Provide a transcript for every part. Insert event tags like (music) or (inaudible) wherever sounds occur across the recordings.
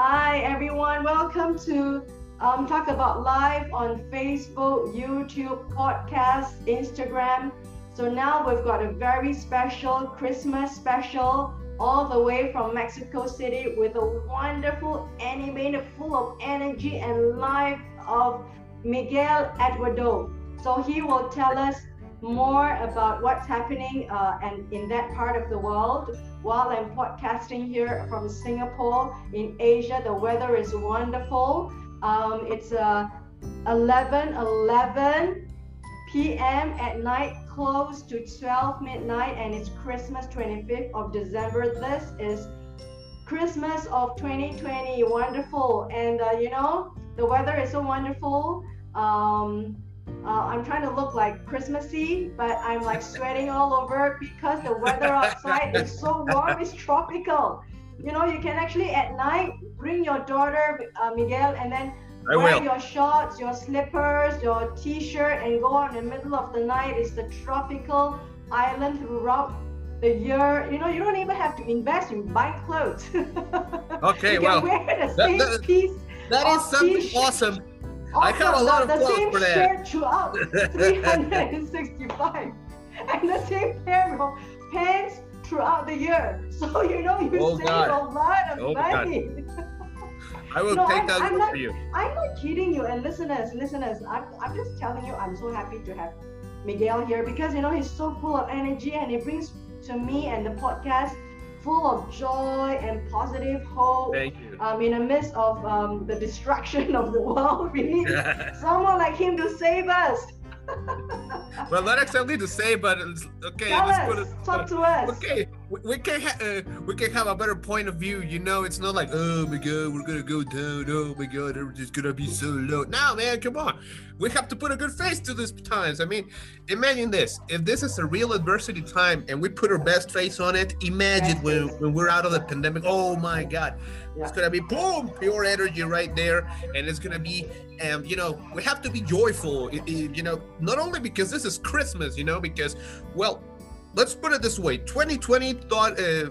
Hi, everyone. Welcome to um, Talk About Live on Facebook, YouTube, podcast, Instagram. So now we've got a very special Christmas special all the way from Mexico City with a wonderful animated, full of energy and life of Miguel Eduardo. So he will tell us more about what's happening uh, and in that part of the world while I'm podcasting here from Singapore in Asia. The weather is wonderful. Um, it's uh, 11 11 p.m. at night, close to 12 midnight, and it's Christmas 25th of December. This is Christmas of 2020. Wonderful. And uh, you know, the weather is so wonderful. Um, uh, I'm trying to look like Christmassy, but I'm like sweating all over because the weather outside is so warm. It's tropical. You know, you can actually at night bring your daughter, uh, Miguel, and then I wear will. your shorts, your slippers, your t-shirt, and go out in the middle of the night. It's the tropical island throughout the year. You know, you don't even have to invest in buying clothes. (laughs) Okay, you well, wear the same that- piece. That is something t-shirt. awesome. I have a lot of the same for that. shirt throughout (laughs) 365 and the same pair of pants throughout the year. So you know you Oh, save God. a lot of Oh, God. money. I will No, take I'm- that I'm not- for you. I'm not kidding you, and listeners, listeners, I'm, I'm just telling you, I'm so happy to have Miguel here because you know he's so full of energy and he brings to me and the podcast full of joy and positive hope. Thank you. Um, in the midst of um, the destruction of the world, (laughs) we need someone like him to save us. (laughs) well, not exactly to say, but okay, Tell let's put it. talk to us. Okay, we, we can ha- uh, we can have a better point of view. You know, it's not like oh my god, we're gonna go down. Oh my god, everything's gonna be so low. Now, man, come on. We have to put a good face to these times. I mean, imagine this: if this is a real adversity time and we put our best face on it, imagine when, when we're out of the pandemic. Oh my god, it's gonna be boom, pure energy right there, and it's gonna be, um, you know, we have to be joyful. You know, not only because this is Christmas, you know, because well let's put it this way. 2020 thought uh,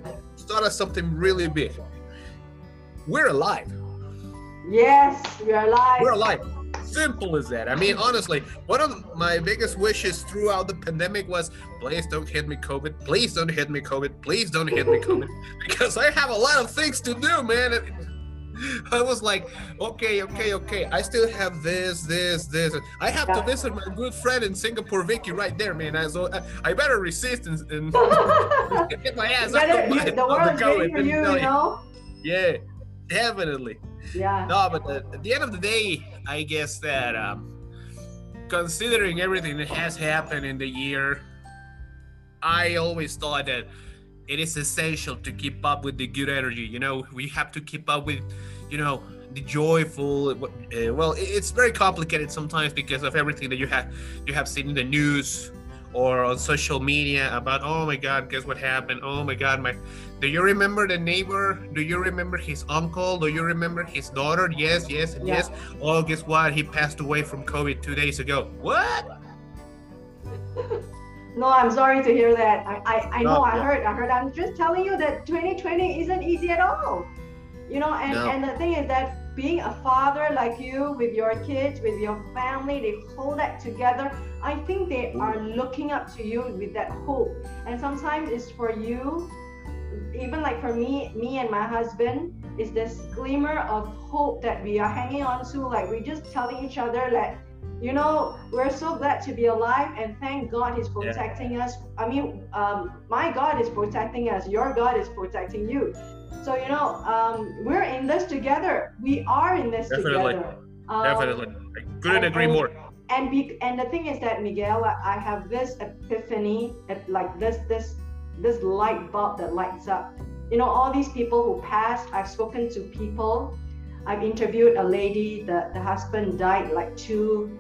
us something really big. We're alive. Yes, we are live. we're alive. Simple as that. I mean honestly one of my biggest wishes throughout the pandemic was please don't hit me covid. Please don't hit me covid. Please don't hit me covid. (laughs) Because i have a lot of things to do man (laughs) I was like, okay, okay, okay. I still have this, this, this. I have to visit my good friend in Singapore, Vicky, right there, man. I, so I, I better resist and, and (laughs) get my ass out of my, the of world is COVID, waiting for you, you know? Yeah, definitely. Yeah. No, but at, at the end of the day, I guess that um, considering everything that has happened in the year, I always thought that it is essential to keep up with the good energy. You know, we have to keep up with, you know, the joyful. Uh, well, it's very complicated sometimes because of everything that you have you have seen in the news or on social media about. Oh my God, guess what happened? Oh my God, my. Do you remember the neighbor? Do you remember his uncle? Do you remember his daughter? Yes, yes, and Yeah. yes. Oh, guess what? He passed away from COVID two days ago. What? (laughs) No, I'm sorry to hear that. I, I, I know, No, I heard, I heard. I'm just telling you that 2020 isn't easy at all. You know, and, No. and the thing is that being a father like you with your kids, with your family, they hold that together. I think they are looking up to you with that hope. And sometimes it's for you, even like for me, me and my husband, is this glimmer of hope that we are hanging on to. Like we're just telling each other that you know, we're so glad to be alive and thank God He's Yeah. protecting us. I mean, um, my God is protecting us, your God is protecting you. So, you know, um, we're in this together. We are in this Definitely. together. Um, Definitely. I couldn't and- agree and- more. And be, and the thing is that Miguel, I I have this epiphany, like this this this light bulb that lights up. You know, all these people who passed. I've spoken to people. I've interviewed a lady. The the husband died like two,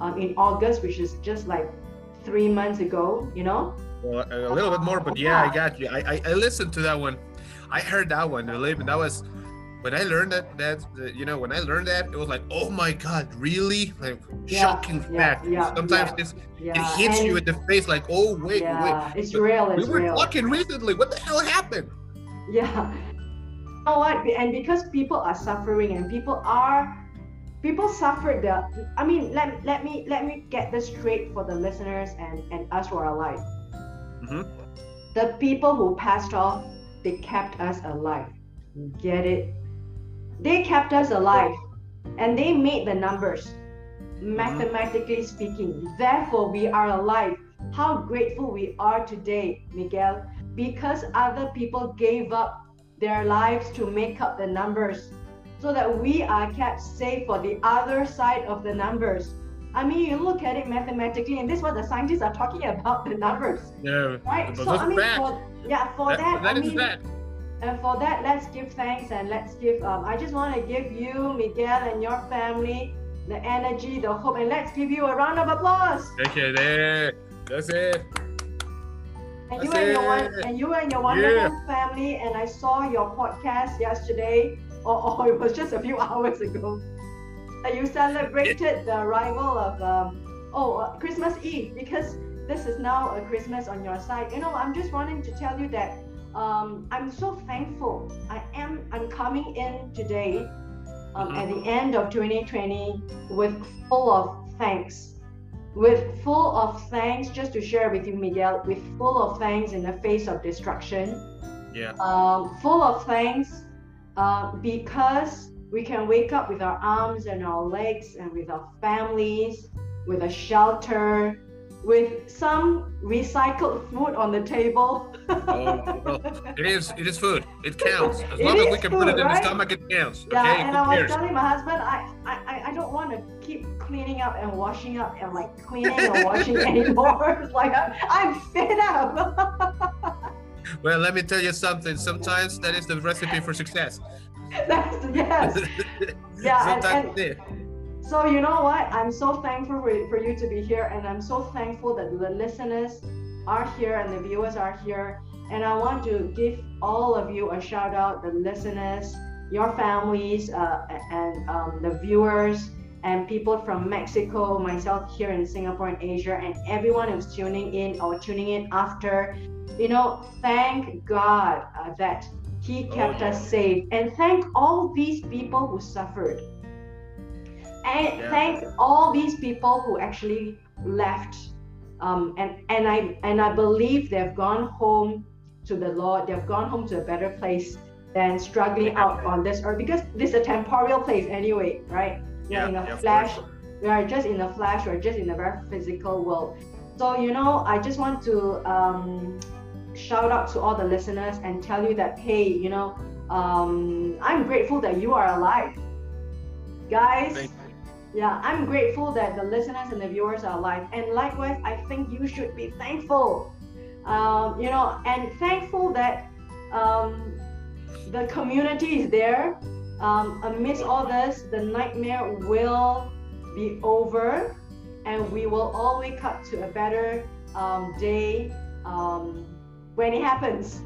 um, in August, which is just like three months ago. You know. Well, a little bit more, but yeah, I got you. I, I, I listened to that one. I heard that one. I live- That was when I learned that. That you know, when I learned that, it was like, oh my god, really? Like Yeah, shocking yeah, fact. yeah, Sometimes it's, Yeah. it hits and- you in the face, like, oh wait, wait. it's real. We were real. talking recently. What the hell happened? Yeah. You know what? And because people are suffering and people are people suffered the I mean let, let me let me get this straight for the listeners and, and us who are alive. Mhm. The people who passed off, they kept us alive. Get it? They kept us alive and they made the numbers, mathematically speaking. Therefore, we are alive. How grateful we are today, Miguel, because other people gave up their lives to make up the numbers so that we are kept safe for the other side of the numbers. I mean, you look at it mathematically, and this is what the scientists are talking (laughs) about the numbers, Yeah. right? But So, I mean, for, yeah, for That, that, that I is mean, and for that, let's give thanks and let's give. Um, I just want to give you, Miguel, and your family the energy, the hope, and let's give you a round of applause. Okay, there. That's it. And you and your and you and your wonderful family. And I saw your podcast yesterday, or, or it was just a few (laughs) hours ago. That you celebrated the arrival of um, oh uh, Christmas Eve because this is now a Christmas on your side. You know, I'm just wanting to tell you that um, I'm so thankful. I am. I'm coming in today um, at the end of 2020 with full of thanks with full of thanks just to share with you miguel with full of thanks in the face of destruction Yeah. um, full of thanks uh, because we can wake up with our arms and our legs and with our families with a shelter with some recycled food on the table Oh, well, it is. It is food. It (laughs) counts. As It long as we can put it in right? the stomach, it counts. Yeah, okay. and I was cares? telling my husband, I, I, I- I don't want to keep cleaning up and washing up and like cleaning or washing (laughs) anymore. (laughs) Like I'm, I'm fed up. Well, let me tell you something. Sometimes that is the recipe for success. (laughs) That's yes. (laughs) Yeah, and- and-. So you know what? I'm so thankful for, for you to be here, and I'm so thankful that the listeners are here and the viewers are here. And I want to give all of you a shout out, the listeners, your families, uh, and um, the viewers, and people from Mexico, myself here in Singapore and Asia, and everyone who's tuning in or tuning in after. You know, thank God uh, that He Oh, kept yeah. us safe, and thank all these people who suffered. And Yeah. thank all these people who actually left. Um, and and I and I believe they've gone home to the Lord. They've gone home to a better place than struggling out on this earth because this is a temporal place anyway, right? Yeah, in a yeah, flash. course. We are just in a flash. We're just in a very physical world. So you know, I just want to um, shout out to all the listeners and tell you that hey, you know, um, I'm grateful that you are alive, guys. Yeah, I'm grateful that the listeners and the viewers are alive. And likewise, I think you should be thankful. Um, you know, and thankful that um, the community is there. Um, amidst all this, the nightmare will be over and we will all wake up to a better um, day um, when it happens.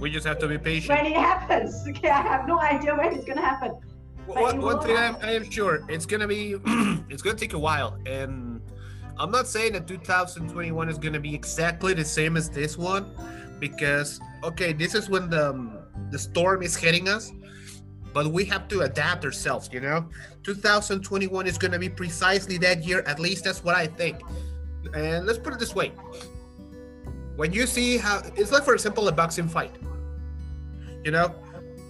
We just have to be patient. When it happens. (laughs) Okay, I have no idea when it's going to happen. One, thing I am. I am sure it's gonna be (clears throat) it's gonna take a while and i'm not saying that 2021 is gonna be exactly the same as this one because okay this is when the um, the storm is hitting us but we have to adapt ourselves you know? 2021 is gonna be precisely that year at least that's what i think. And let's put it this way. When you see how it's like for example a boxing fight. You know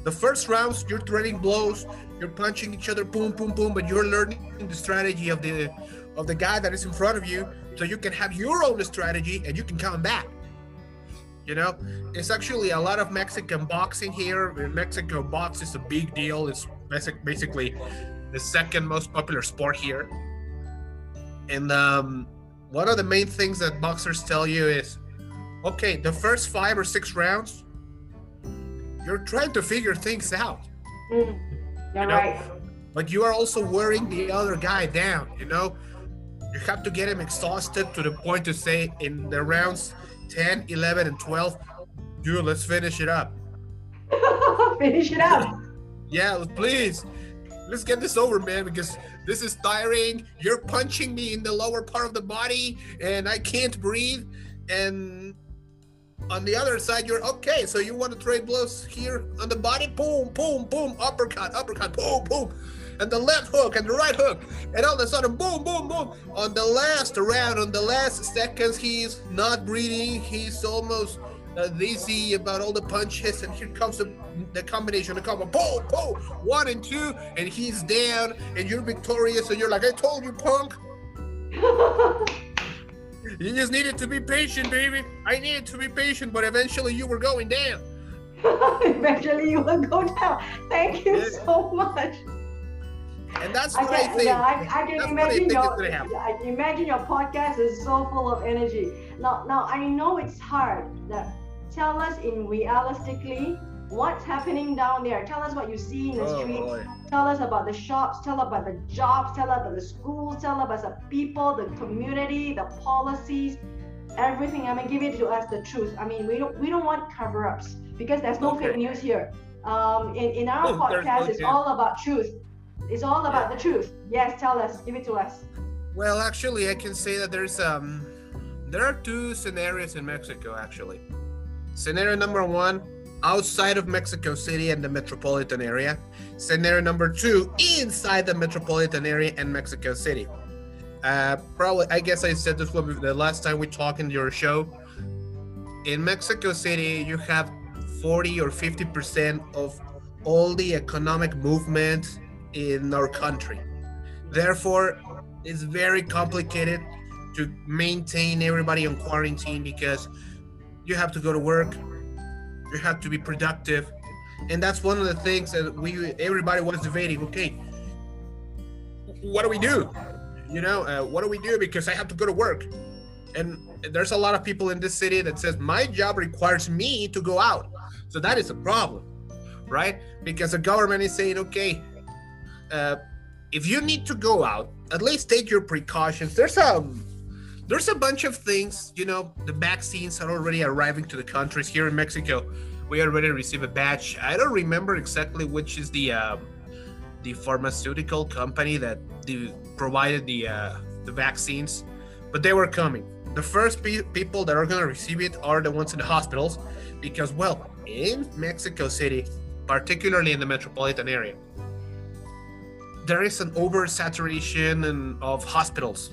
the first rounds you're trading blows you're punching each other boom boom boom but you're learning the strategy of the of the guy that is in front of you so you can have your own strategy and you can come back you know? It's actually a lot of mexican boxing here. In mexico box is a big deal. It's basic, basically the second most popular sport here. And um, one of the main things that boxers tell you is okay the first five or six rounds you're trying to figure things out. Mm, you're you know? right. but you are also wearing the other guy down you know? You have to get him exhausted to the point to say in the rounds 10 11 and 12 dude let's finish it up (laughs) Finish it up. yeah please let's get this over man because this is tiring you're punching me in the lower part of the body and i can't breathe and On the other side, you're okay. So you want to trade blows here on the body? Boom, boom, boom, uppercut, uppercut, boom, boom. And the left hook and the right hook. And all of a sudden, boom, boom, boom. On the last round, on the last seconds, he's not breathing. He's almost uh, dizzy about all the punches. And here comes the, the combination, the combo. Boom, boom. One and two. And he's down. And you're victorious. And you're like, I told you, punk. (laughs) You just needed to be patient, baby. I needed to be patient, but eventually you were going down. (laughs) eventually you will go down. Thank you yeah. so much. And that's what I, I think. Yeah, I, I can imagine your, I can imagine your podcast is so full of energy. Now, now I know it's hard. That tell us in realistically what's happening down there. Tell us what you see in the oh, street. Boy. Tell us about the shops. Tell us about the jobs. Tell us about the schools. Tell us about the people, the community, the policies, everything. I mean, give it to us the truth. I mean, we don't we don't want cover-ups because there's no okay. fake news here. Um, in, in our (laughs) oh, podcast, it's all about truth. It's all about the truth. Yes, tell us. Give it to us. Well, actually, I can say that there's um, there are two scenarios in Mexico. Actually, scenario number one outside of Mexico City and the metropolitan area. Scenario number two, inside the metropolitan area and Mexico City. Uh, probably, I guess I said this the last time we talked in your show. In Mexico City, you have 40 or 50% of all the economic movement in our country. Therefore, it's very complicated to maintain everybody on quarantine because you have to go to work, you have to be productive. And that's one of the things that we everybody was debating okay what do we do? You know uh, what do we do? Because i have to go to work. And there's a lot of people in this city that says my job requires me to go out. So that is a problem right? Because the government is saying okay uh, if you need to go out at least take your precautions there's a there's a bunch of things, you know, the vaccines are already arriving to the countries here in Mexico. We already received a batch. I don't remember exactly which is the uh, the pharmaceutical company that the, provided the uh, the vaccines, but they were coming. The first pe- people that are going to receive it are the ones in the hospitals, because well, in Mexico City, particularly in the metropolitan area, there is an oversaturation of hospitals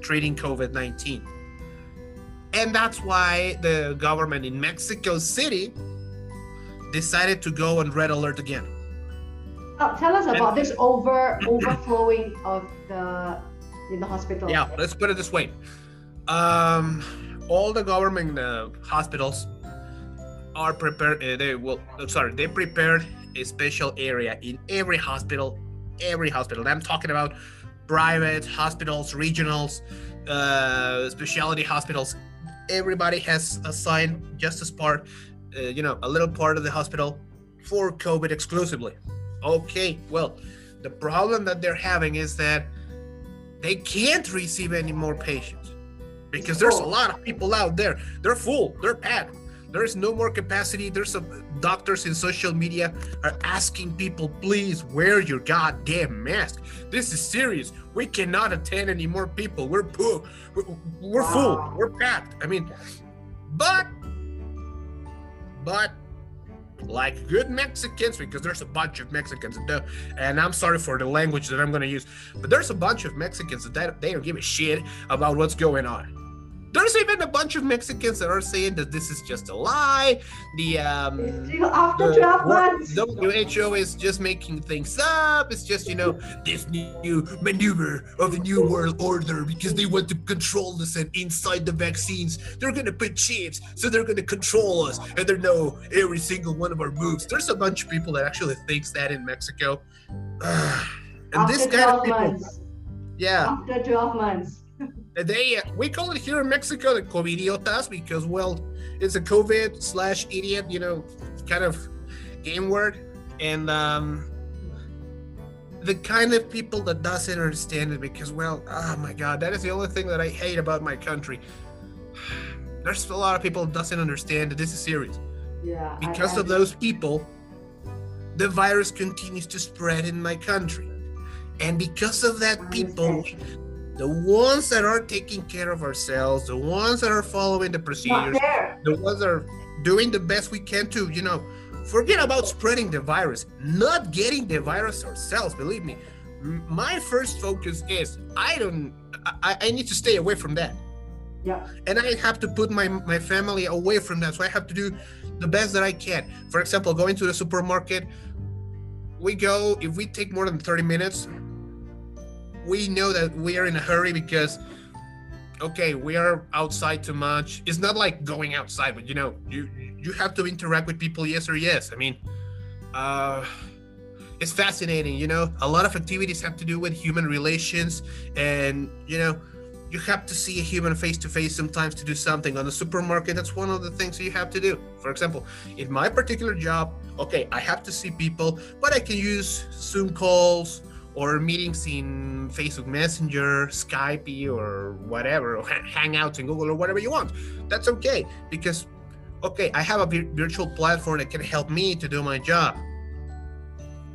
treating COVID 19. And that's why the government in Mexico City decided to go on red alert again. Uh, tell us about and, this over overflowing of the in the hospital. Yeah, let's put it this way. Um, all the government uh, hospitals are prepared. Uh, they will. Sorry, they prepared a special area in every hospital. Every hospital. I'm talking about private hospitals, regionals, uh, specialty hospitals. Everybody has assigned just as part, uh, you know, a little part of the hospital for COVID exclusively. Okay, well, the problem that they're having is that they can't receive any more patients because there's a lot of people out there. They're full, they're packed. There is no more capacity. There's some doctors in social media are asking people, please wear your goddamn mask. This is serious. We cannot attend any more people. We're poor. We're, full. We're packed. I mean, but, but like good Mexicans, because there's a bunch of Mexicans, and I'm sorry for the language that I'm going to use, but there's a bunch of Mexicans that they don't give a shit about what's going on. There's even a bunch of Mexicans that are saying that this is just a lie. The um, after the, 12 months. WHO is just making things up. It's just you know this new maneuver of the new world order because they want to control us and inside the vaccines they're gonna put chips so they're gonna control us and they know every single one of our moves. There's a bunch of people that actually thinks that in Mexico. (sighs) and after this kind of people, months. yeah, after 12 months they we call it here in Mexico the covidiotas because well it's a COVID slash idiot you know kind of game word. And um the kind of people that doesn't understand it because well oh my god that is the only thing that I hate about my country. (sighs) There's a lot of people that doesn't understand that this is serious. Yeah because I, I, of those people the virus continues to spread in my country. And because of that people the ones that are taking care of ourselves, the ones that are following the procedures, the ones that are doing the best we can to, you know, forget about spreading the virus, not getting the virus ourselves. Believe me, my first focus is I don't, I, I need to stay away from that. Yeah. And I have to put my, my family away from that. So I have to do the best that I can. For example, going to the supermarket, we go, if we take more than 30 minutes, we know that we are in a hurry because okay we are outside too much. It's not like going outside but you know you you have to interact with people yes or yes. I mean uh it's fascinating you know? A lot of activities have to do with human relations and you know you have to see a human face to face sometimes to do something. On the supermarket that's one of the things you have to do. For example in my particular job okay i have to see people but i can use zoom calls or meetings in Facebook Messenger, Skype, or whatever, or Hangouts in Google, or whatever you want. That's okay because, okay, I have a virtual platform that can help me to do my job.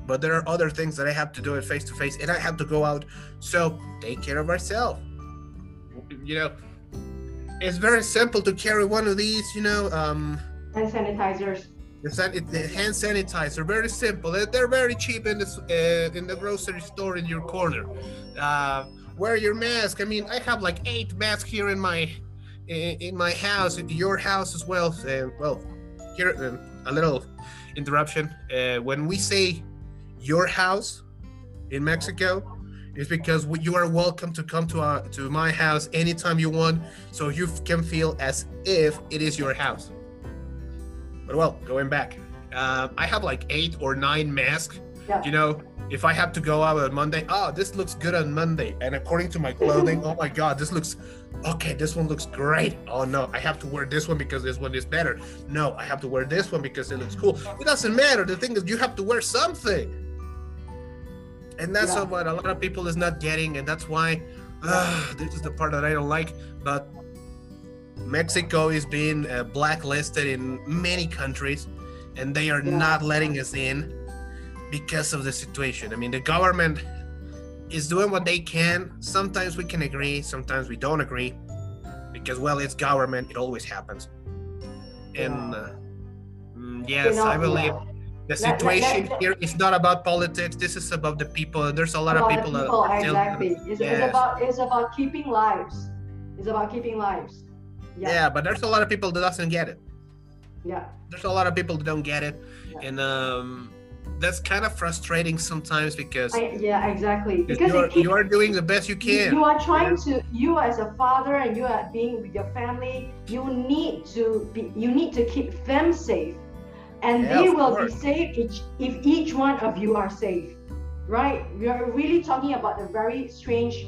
But there are other things that I have to do it face to face, and I have to go out. So take care of ourselves. You know, it's very simple to carry one of these. You know, um, hand sanitizers the, san- the hand sanitizer, very simple. They're, very cheap in the uh, in the grocery store in your corner. Uh, wear your mask. I mean, I have like eight masks here in my in, in my house, in your house as well. Uh, well, here uh, a little interruption. Uh, when we say your house in Mexico, it's because you are welcome to come to our, to my house anytime you want, so you can feel as if it is your house. But well, going back, uh, I have like eight or nine masks. Yeah. You know, if I have to go out on Monday, oh, this looks good on Monday. And according to my (laughs) clothing, oh my God, this looks okay. This one looks great. Oh no, I have to wear this one because this one is better. No, I have to wear this one because it looks cool. It doesn't matter. The thing is, you have to wear something. And that's yeah. what a lot of people is not getting. And that's why uh, this is the part that I don't like. But Mexico is being uh, blacklisted in many countries, and they are yeah. not letting us in because of the situation. I mean, the government is doing what they can. Sometimes we can agree, sometimes we don't agree, because well, it's government. It always happens. And uh, mm, yes, I believe. The situation here is not about politics. This is about the people. There's a lot of people. people that exactly. It's, yes. it's about it's about keeping lives. It's about keeping lives. Yeah. yeah, but there's a lot of people that doesn't get it. Yeah. There's a lot of people that don't get it, yeah. and um, that's kind of frustrating sometimes because. I, yeah, exactly. Because you are, keeps, you are doing the best you can. You are trying yeah. to. You as a father and you are being with your family. You need to be. You need to keep them safe, and yeah, they will course. be safe each, if each one of you are safe, right? We are really talking about a very strange,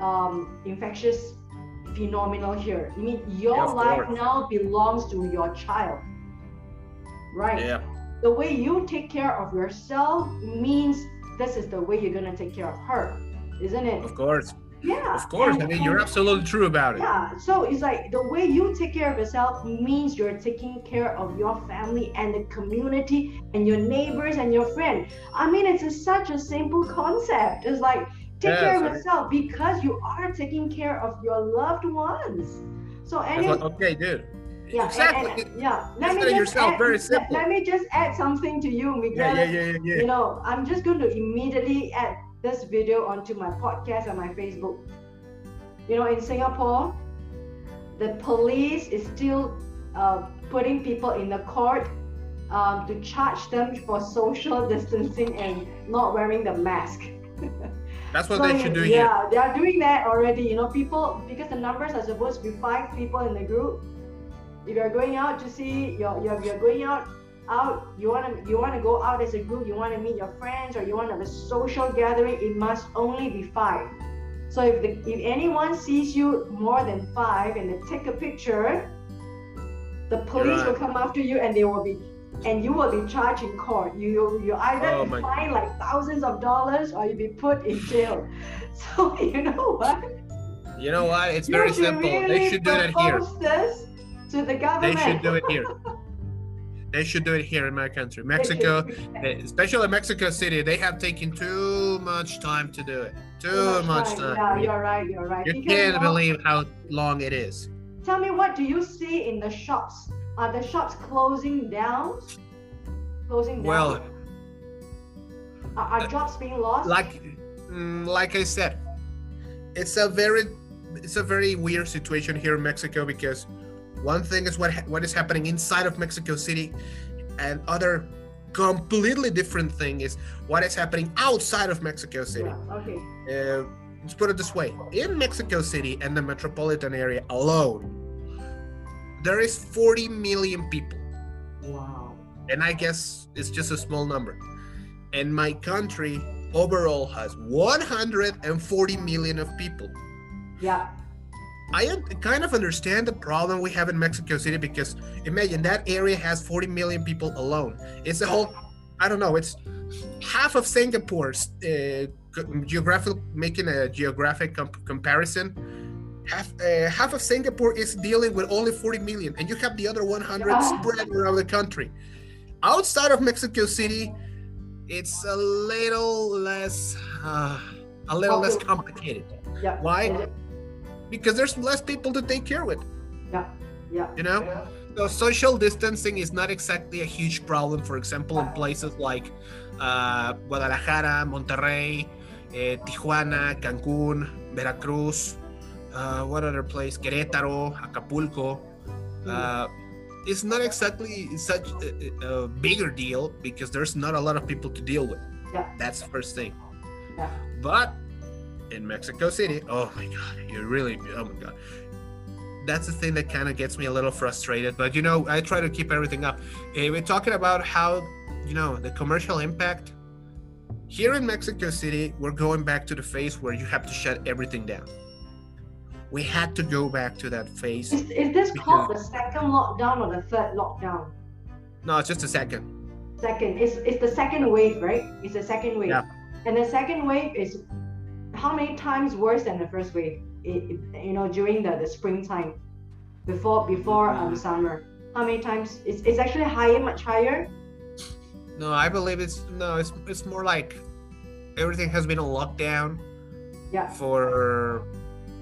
um, infectious phenomenal here. I mean, your yeah, life course. now belongs to your child, right? Yeah. The way you take care of yourself means this is the way you're gonna take care of her, isn't it? Of course. Yeah. Of course. And, I mean, you're absolutely true about it. Yeah. So it's like the way you take care of yourself means you're taking care of your family and the community and your neighbors and your friend. I mean, it's a, such a simple concept. It's like Take yeah, care of yourself because you are taking care of your loved ones. So any what, okay, dude. Yeah, exactly. And, and, yeah. Let me just yourself add, very simple. Let, let, me just add something to you, Miguel. Yeah, yeah, yeah, yeah, You know, I'm just going to immediately add this video onto my podcast and my Facebook. You know, in Singapore, the police is still uh, putting people in the court um, to charge them for social (laughs) distancing and not wearing the mask. (laughs) That's what so, they should do yeah, here. they are doing that already. You know, people because the numbers are supposed to be five people in the group. If you're going out to see, you're you're, you're going out out you want to you want to go out as a group you want to meet your friends or you want to have a social gathering it must only be five so if the if anyone sees you more than five and they take a picture the police right. will come after you and they will be and you will be charged in court. You you either oh be fined like thousands of dollars or you be put in jail. (laughs) So you know what? You know what? It's very simple. Really they should do it here. This to the government. They should do it here. (laughs) They should do it here in my country, Mexico, especially Mexico City. They have taken too much time to do it. Too much time. Yeah, you're right. You're right. You Because can't believe how long it is. Tell me, what do you see in the shops? Are the shops closing down? Closing down? Well, are, are jobs being lost? like mm, like I said, it's a very it's a very weird situation here in Mexico because one thing is what what is happening inside of Mexico City, and other completely different thing is what is happening outside of Mexico City. Yeah, okay. Uh, let's put it this way: in Mexico City and the metropolitan area alone, there is 40 million people Wow. and I guess it's just a small number. And my country overall has 140 million of people. Yeah. I kind of understand the problem we have in Mexico City because imagine that area has 40 million people alone. It's a whole, I don't know, it's half of Singapore's uh, geographic, making a geographic comp- comparison. Half, uh, half of Singapore is dealing with only 40 million, and you have the other 100 Yeah. spread around the country. Outside of Mexico City, it's a little less, uh, a little less complicated Yeah. Why? because there's less people to take care of. Yeah. Yeah. You know, so social distancing is not exactly a huge problem. For example, in places like uh, Guadalajara, Monterrey, eh, Tijuana, Cancun, Veracruz. Uh, what other place? Querétaro, Acapulco. Uh, it's not exactly such a, a bigger deal because there's not a lot of people to deal with. Yeah. That's the first thing. Yeah. But in Mexico City, oh my god, you're really, oh my god. That's the thing that kind of gets me a little frustrated. But you know, I try to keep everything up. Eh, we're talking about how, you know, the commercial impact. Here in Mexico City, we're going back to the phase where you have to shut everything down. We had to go back to that phase. Is, is this called the second lockdown or the third lockdown? No, it's just a second. Second. It's, it's the second wave, right? It's the second wave. Yeah. And the second wave is how many times worse than the first wave? It, it- you know, during the, the springtime, before before um, Mhm. summer. How many times? It's, it's actually higher, much higher. No, I believe it's no, it's it's more like everything has been a lockdown Yeah. for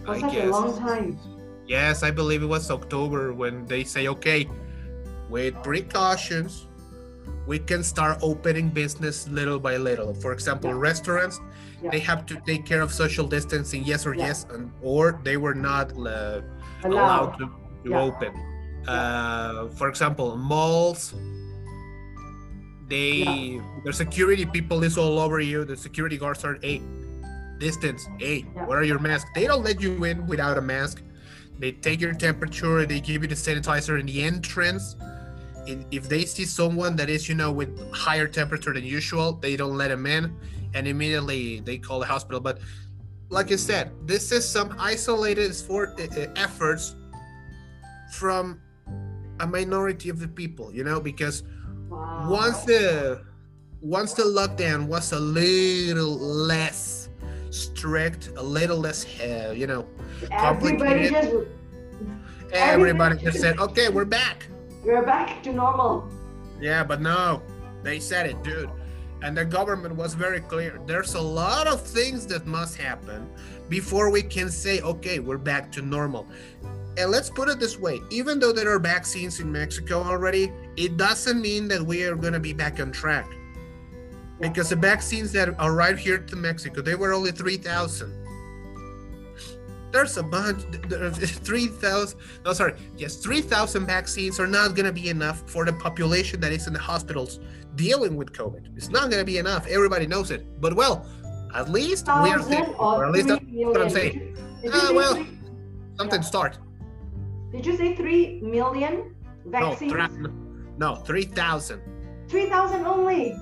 For I guess a long time. Yes, I believe it was October when they say, okay, with precautions, we can start opening business little by little. For example, Yeah. restaurants, Yeah. they have to take care of social distancing, yes or Yeah. yes, and, or they were not uh, allowed Allowed. to, to open. Uh, for example, malls, they the security people is all over you. The security guards are hey, distance, hey, Yeah. where are your masks? They don't let you in without a mask. They take your temperature. They give you the sanitizer in the entrance. If they see someone that is, you know, with higher temperature than usual, they don't let them in, and immediately they call the hospital. But like I said, this is some isolated for uh, efforts from a minority of the people, you know, because Wow. once the once the lockdown was a little less strict, a little less, uh, you know, everybody complicated. just everybody just said, "Okay, we're back." we're back to normal. Yeah, but no, they said it, dude. And the government was very clear. There's a lot of things that must happen before we can say, okay, we're back to normal. And let's put it this way even though there are vaccines in Mexico already, it doesn't mean that we are going to be back on track. Because the vaccines that arrived here to Mexico, they were only 3,000. There's a bunch, 3,000, no, sorry, yes, 3,000 vaccines are not going to be enough for the population that is in the hospitals dealing with COVID. It's not going to be enough. Everybody knows it. But well, at least we are thinking, or at least that's what I'm saying. Ah, say well. three- Something Yeah. start. Did you say three million No, vaccines? thra- no, 3,000. Three thousand only.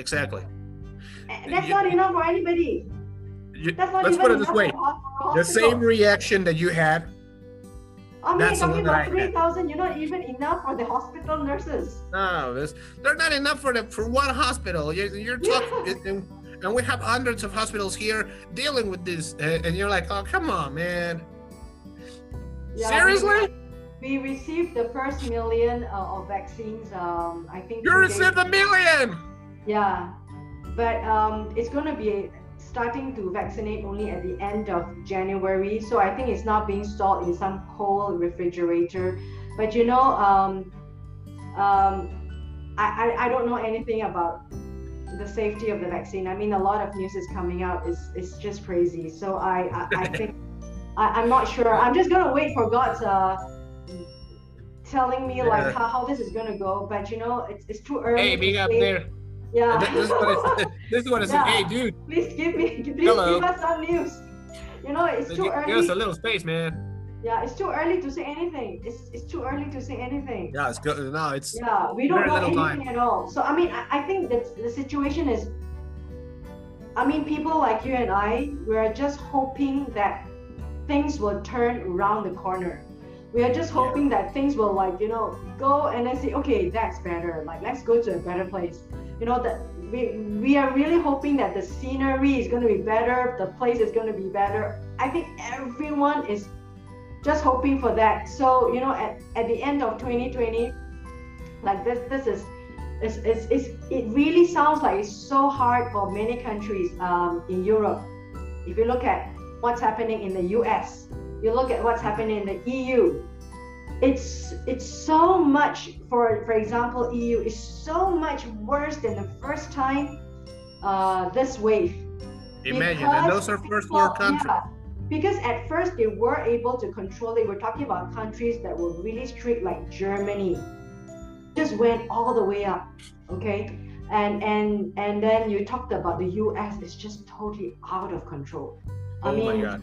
Exactly. That's You- not enough for anybody. You- let's put it this way. The same reaction that you had I mean, that's talking one that I about three thousand. You're not even enough for the hospital nurses. No, this, they're not enough for the for one hospital. You're, you're talking, and, and we have hundreds of hospitals here dealing with this, uh, and you're like, oh come on, man. Yeah, Seriously? we received the first million uh, of vaccines. Um, I think. You received a million. Yeah, but um, it's going to be starting to vaccinate only at the end of January. So I think it's not being stored in some cold refrigerator. But you know, um, um, I, I, I don't know anything about the safety of the vaccine. I mean, a lot of news is coming out. It's, it's just crazy. So I, I, I (laughs) think I, I'm not sure. I'm just going to wait for God's uh, telling me like how, how this is going to go. But you know, it's, it's too early. Hey, to being up there. Yeah. This is what it's. (laughs) This is what it's. Yeah. Hey, dude, please give me please Hello. give us some news you know it's give, too give us a little space, man. yeah it's too early to say anything it's, it's too early to say anything Yeah, it's good. No, it's. yeah we don't know anything at all so i mean i, I think that the situation is i mean people like you and i we're just hoping that things will turn around the corner we are just Yeah. hoping that things will like you know go and then say okay that's better like let's go to a better place you know that we we are really hoping that the scenery is going to be better the place is going to be better. I think everyone is just hoping for that. So you know at, at the end of 2020 like this this is it's, it's, it's, it really sounds like it's so hard for many countries um, in europe. If you look at what's happening in the us you look at what's happening in the eu it's it's so much for for example eu is so much worse than the first time uh, this wave Imagine, and those are first world countries. yeah, because at first they were able to control it. We're talking about countries that were really strict, like Germany, just went all the way up. Okay, and and and then you talked about the U.S. It's just totally out of control. I Oh mean, my god.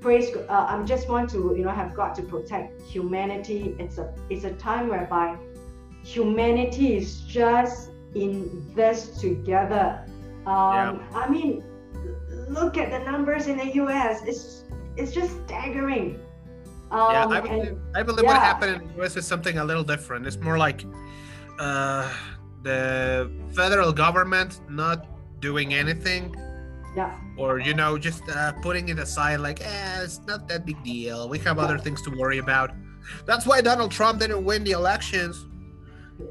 Praise uh, i just want to you know have got to protect humanity. It's a it's a time whereby humanity is just in this together. Um i mean look at the numbers in the us it's it's just staggering. Um, yeah, I and- believe, I believe what happened in the US is something a little different. It's more like uh, the federal government not doing anything, yeah or you know, just uh, putting it aside, like, eh, it's not that big deal. We have other things to worry about. That's why Donald Trump didn't win the elections.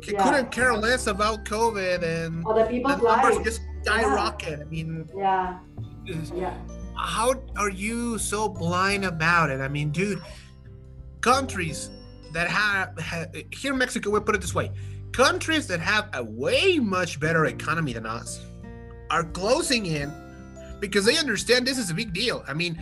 He yeah couldn't care less about COVID, and other the people's numbers just skyrocket. I mean, yeah yeah how are you so blind about it? I mean, dude, countries that have, ha here in Mexico, we put it this way: countries that have a way much better economy than us are closing in because they understand this is a big deal. I mean,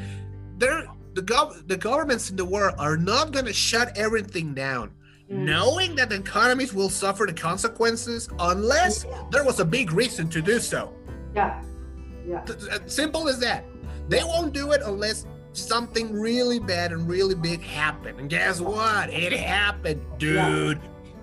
they're the gov- the governments in the world are not going to shut everything down. Mm. Knowing that the economies will suffer the consequences unless there was a big reason to do so. yeah yeah Simple as that. They won't do it unless something really bad and really big happened. And guess what? It happened, dude.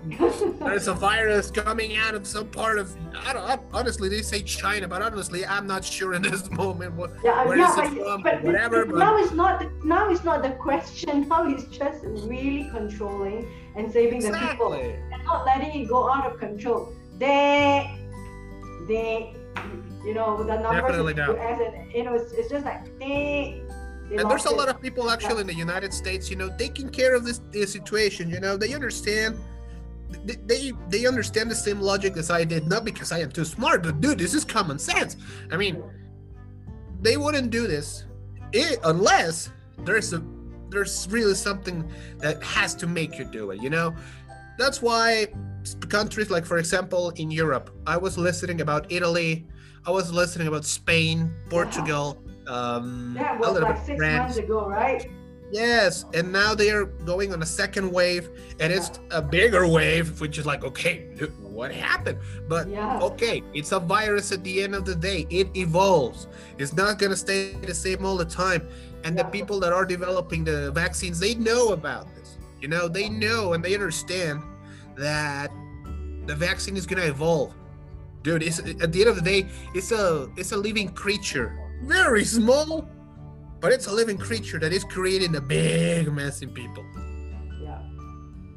There's a virus coming out of some part of I don't I, honestly they say China, but honestly I'm not sure in this moment what Yeah, Where yeah, is it but, from? but Whatever, it- but- now it's not the, now it's not the question. (laughs) Now it's just really controlling and saving the people and not letting it go out of control. They, they, you know, the numbers Definitely in the. US and you know, it's, it's just like they. And there's a lot of people actually in the United States, you know, taking care of this, this situation. You know, they understand. They, they understand the same logic as I did, not because I am too smart, but dude, this is common sense. I mean, they wouldn't do this i unless there's a there's really something that has to make you do it. You know, that's why countries like, for example, in Europe, I was listening about Italy, I was listening about Spain, Portugal. Um, That a was little like bit six France. months ago, right? Yes, and now they are going on a second wave, and it's a bigger wave, which is like, okay, what happened? But Yeah. okay, it's a virus at the end of the day. It evolves. It's not gonna stay the same all the time. And the people that are developing the vaccines, they know about this. You know, they know and they understand that the vaccine is gonna evolve. Dude, it's at the end of the day, it's a it's a living creature. Very small, but it's a living creature that is creating a big mess in people. Yeah.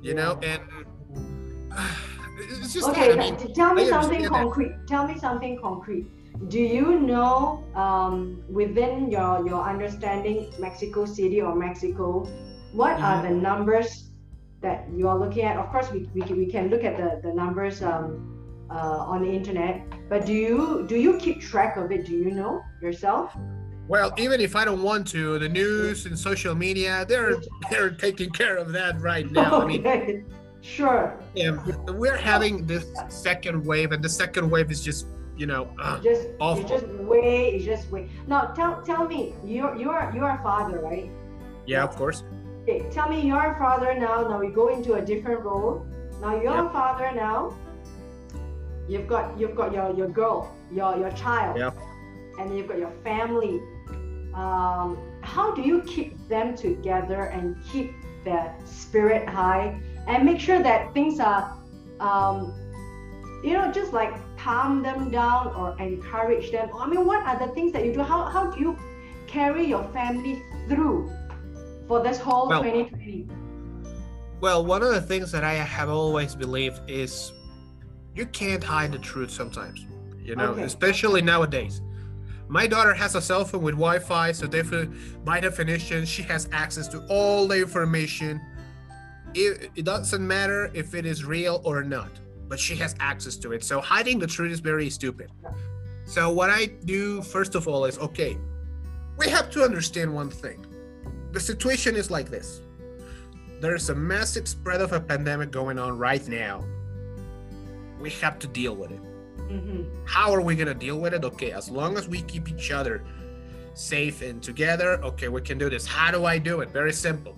You know, and (sighs) it's just Okay, that. I mean, tell me I something understand that. concrete. Tell me something concrete. Do you know um, within your your understanding Mexico City or Mexico, what are Mm-hmm. the numbers that you are looking at? Of course, we, we, can, we can look at the, the numbers um, uh, on the internet, but do you do you keep track of it? Do you know yourself? Well, even if I don't want to, the news and social media, they're they're taking care of that right (laughs) now. Okay. I mean, sure. Yeah, we're having this second wave, and the second wave is just you know uh, just awful. it's just way it's just way. Now tell tell me, you're you're you're a father, right? Yeah, of course. Okay, tell me you're a father now. Now we go into a different role. Now you're a father now. You've got you've got your your girl, your your child, Yeah. and you've got your family. Um, how do you keep them together and keep their spirit high and make sure that things are, um, you know, just like calm them down or encourage them? I mean, what are the things that you do? How how do you carry your family through for this whole Well, 2020? Well, one of the things that I have always believed is you can't hide the truth sometimes. You know, Okay. especially nowadays. My daughter has a cell phone with Wi-Fi, so by definition, she has access to all the information. It, it doesn't matter if it is real or not, but she has access to it. So hiding the truth is very stupid. So what I do first of all is okay. We have to understand one thing. The situation is like this there's a massive spread of a pandemic going on right now. We have to deal with it. Hmm How are we going to deal with it? Okay, as long as we keep each other safe and together, okay, we can do this. How do I do it? Very simple.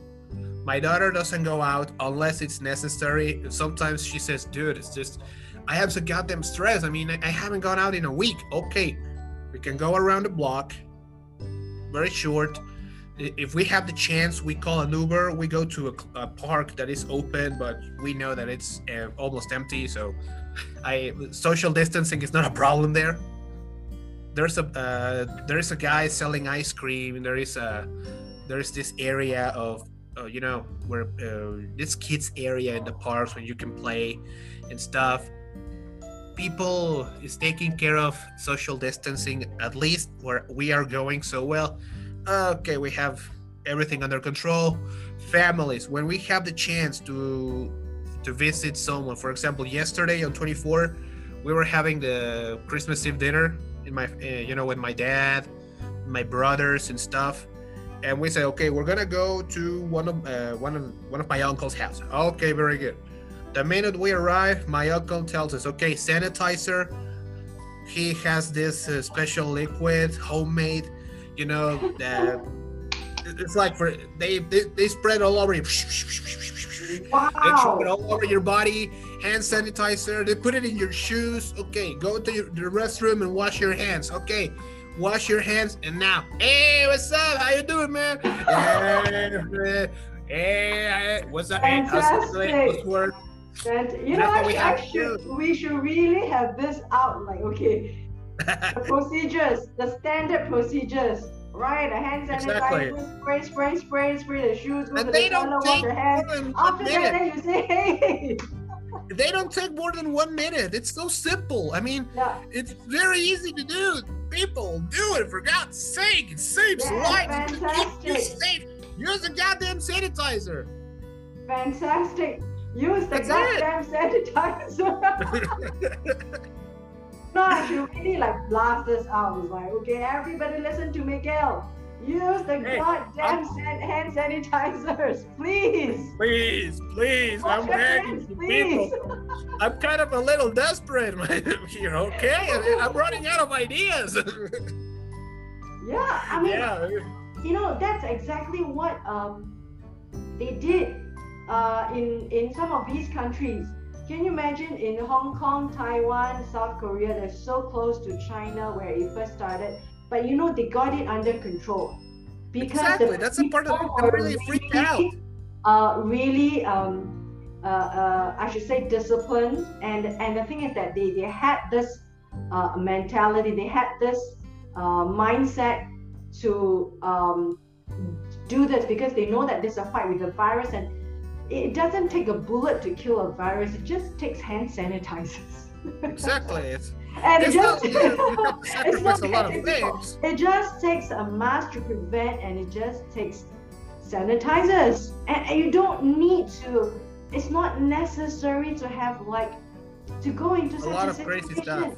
My daughter doesn't go out unless it's necessary. Sometimes she says, dude, it's just, I have some goddamn stress. I mean, I, I haven't gone out in a week. Okay, we can go around the block, very short. If we have the chance, we call an Uber. We go to a, a park that is open, but we know that it's uh, almost empty. So, I social distancing is not a problem there. There's a uh, there's a guy selling ice cream. There is a there's this area of uh, you know where uh, this kids area in the parks where you can play and stuff. People is taking care of social distancing at least where we are going. So well, okay, we have everything under control. Families, when we have the chance to to visit someone, for example, yesterday on 24, we were having the Christmas Eve dinner in my, uh, you know, with my dad, my brothers and stuff, and we said, okay, we're gonna go to one of uh, one of one of my uncle's house. Okay, very good. The minute we arrive, my uncle tells us, okay, sanitizer. He has this uh, special liquid, homemade, you know, that it's like for they they, they spread all over you. Wow. They throw it all over your body. Hand sanitizer. They put it in your shoes. Okay, go to your, the restroom and wash your hands. Okay, wash your hands. And now, hey, what's up? How you doing, man? (laughs) hey, hey, what's up? Hey, how's it going? Fantastic. How's work? And you know, what we I, have I to should, we should really have this out. Like, okay, (laughs) the procedures, the standard procedures, right? A hand Exactly. sanitizer, spray, spray, spray, spray the shoes, And to they don't wash take your more hands. than After that, you say, (laughs) hey, They don't take more than one minute. It's so simple. I mean, yeah, it's very easy to do. People do it for God's sake. It saves Yeah, lives. It keeps you safe. Use the goddamn sanitizer. fantastic. Use the That's it. goddamn sanitizer. (laughs) (laughs) no, I should really like blast this out. It's like, okay, everybody listen to Miguel. Use the Hey, goddamn san- hand sanitizers, (laughs) please. Please, please, Wash I'm begging you please. people. (laughs) I'm kind of a little desperate (laughs) here, okay? I'm running out of ideas. Yeah, I mean, yeah. you know, that's exactly what um they did uh, in in some of these countries. Can you imagine in Hong Kong, Taiwan, South Korea? They're so close to China where it first started, but you know they got it under control because Exactly. the That's a part of it people that really freaked out. Uh, really, um, uh, uh, I should say, disciplined. And and the thing is that they they had this uh, mentality, they had this uh, mindset to um, do this because they know that this is a fight with the virus and it doesn't take a bullet to kill a virus it just takes hand sanitizers Exactly. It's, (laughs) and it it's just not, you have to (laughs) it's not a lot of things. it just takes a mask to prevent and it just takes sanitizers and, and you don't need to it's not necessary to have like to go into A such lot a of crazy stuff.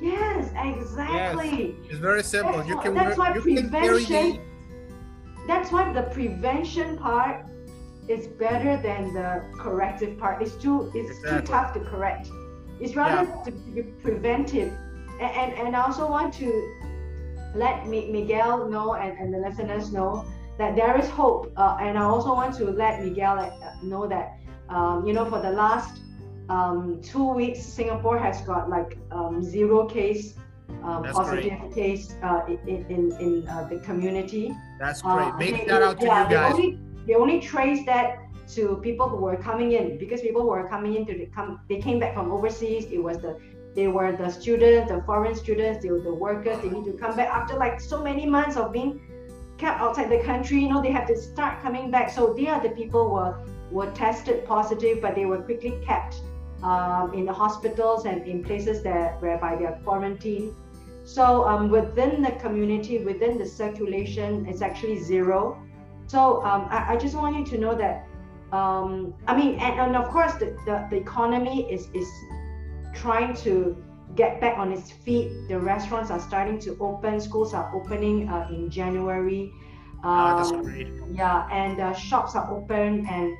Yes, exactly. It's very simple. That's you can that's why you can prevention- That's why the prevention part is better than the corrective part. It's too it's too tough to correct. It's rather to be preventive. And, and and I also want to let Mi- Miguel know and, and the listeners know that there is hope. Uh, and I also want to let Miguel uh, know that um, you know for the last um, two weeks Singapore has got like um, zero case. Um, That's positive case uh, in in, in uh, the community. That's Uh, great. Big they- shout out to yeah, you guys. Only, they only trace that to people who were coming in because people who were coming in to come they came back from overseas. It was the they were the students, the foreign students, they were the workers. They need to come back after like so many months of being kept outside the country. You know, they have to start coming back. So they are the people who were were tested positive, but they were quickly kept um, in the hospitals and in places that whereby they are quarantined. So um, within the community, within the circulation, it's actually zero. So um, I, I just want you to know that, um, I mean, and, and of course, the, the, the economy is, is trying to get back on its feet. The restaurants are starting to open, schools are opening uh, in January. Ah, that's Um, great. yeah, and uh, shops are open and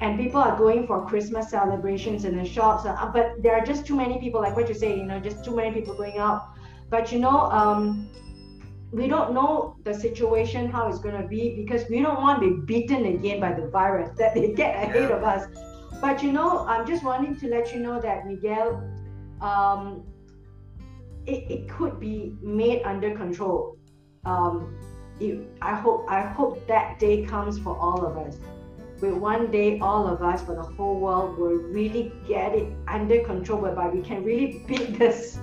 and people are going for Christmas celebrations in the shops. Uh, but there are just too many people, like what you say, you know, just too many people going out. But you know, um, we don't know the situation how it's going to be because we don't want to be beaten again by the virus that they get ahead of us. But you know, I'm just wanting to let you know that Miguel, um, it, it could be made under control. Um, it, I hope I hope that day comes for all of us. Where one day all of us for the whole world will really get it under control, whereby we can really beat (laughs) this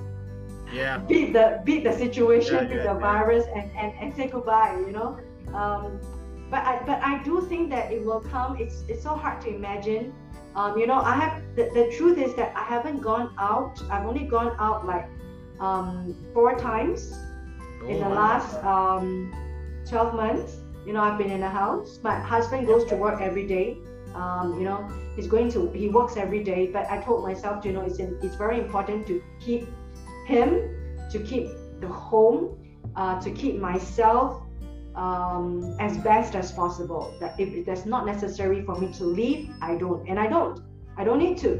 Yeah. beat the beat the situation, Yeah, beat yeah, the virus, and, and and say goodbye. You know, um, but I but I do think that it will come. It's it's so hard to imagine. Um, you know, I have the, the truth is that I haven't gone out. I've only gone out like um, four times in the Oh, last um, 12 months. You know, I've been in the house. My husband goes to work every day. Um, you know, he's going to he works every day. But I told myself, you know, it's it's very important to keep him, to keep the home, uh, to keep myself um, as best as possible. That if that's not necessary for me to leave, I don't, and I don't. I don't need to.